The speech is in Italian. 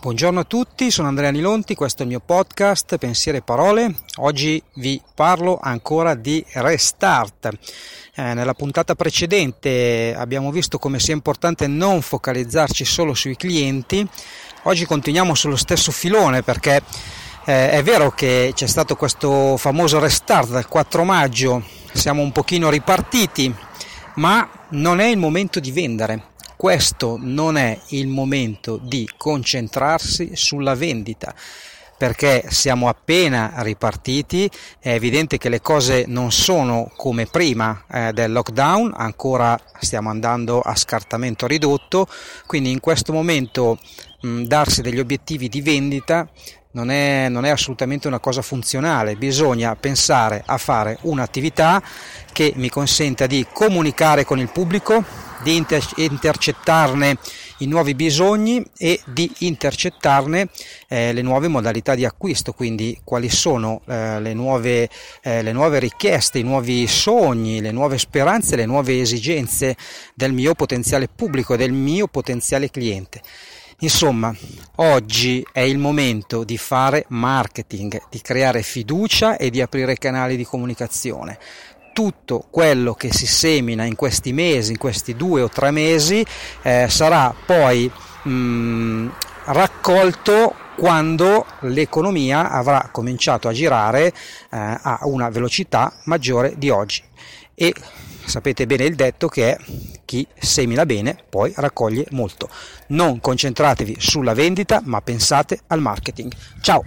Buongiorno a tutti, sono Andrea Nilonti, questo è il mio podcast Pensieri e Parole. Oggi vi parlo ancora di restart. Eh, nella puntata precedente abbiamo visto come sia importante non focalizzarci solo sui clienti. Oggi continuiamo sullo stesso filone perché eh, è vero che c'è stato questo famoso restart del 4 maggio, siamo un pochino ripartiti, ma non è il momento di vendere questo non è il momento di concentrarsi sulla vendita perché siamo appena ripartiti, è evidente che le cose non sono come prima eh, del lockdown, ancora stiamo andando a scartamento ridotto, quindi in questo momento mh, darsi degli obiettivi di vendita non è, non è, assolutamente una cosa funzionale, bisogna pensare a fare un'attività che mi consenta di comunicare con il pubblico, di inter- intercettarne i nuovi bisogni e di intercettarne eh, le nuove modalità di acquisto, quindi quali sono eh, le, nuove, eh, le nuove richieste, i nuovi sogni, le nuove speranze, le nuove esigenze del mio potenziale pubblico, del mio potenziale cliente. Insomma, oggi è il momento di fare marketing, di creare fiducia e di aprire canali di comunicazione. Tutto quello che si semina in questi mesi, in questi due o tre mesi, eh, sarà poi mh, mm, raccolto quando l'economia avrà cominciato a girare eh, a una velocità maggiore di oggi. E sapete bene il detto che è chi semina bene poi raccoglie molto. Non concentratevi sulla vendita, ma pensate al marketing. Ciao!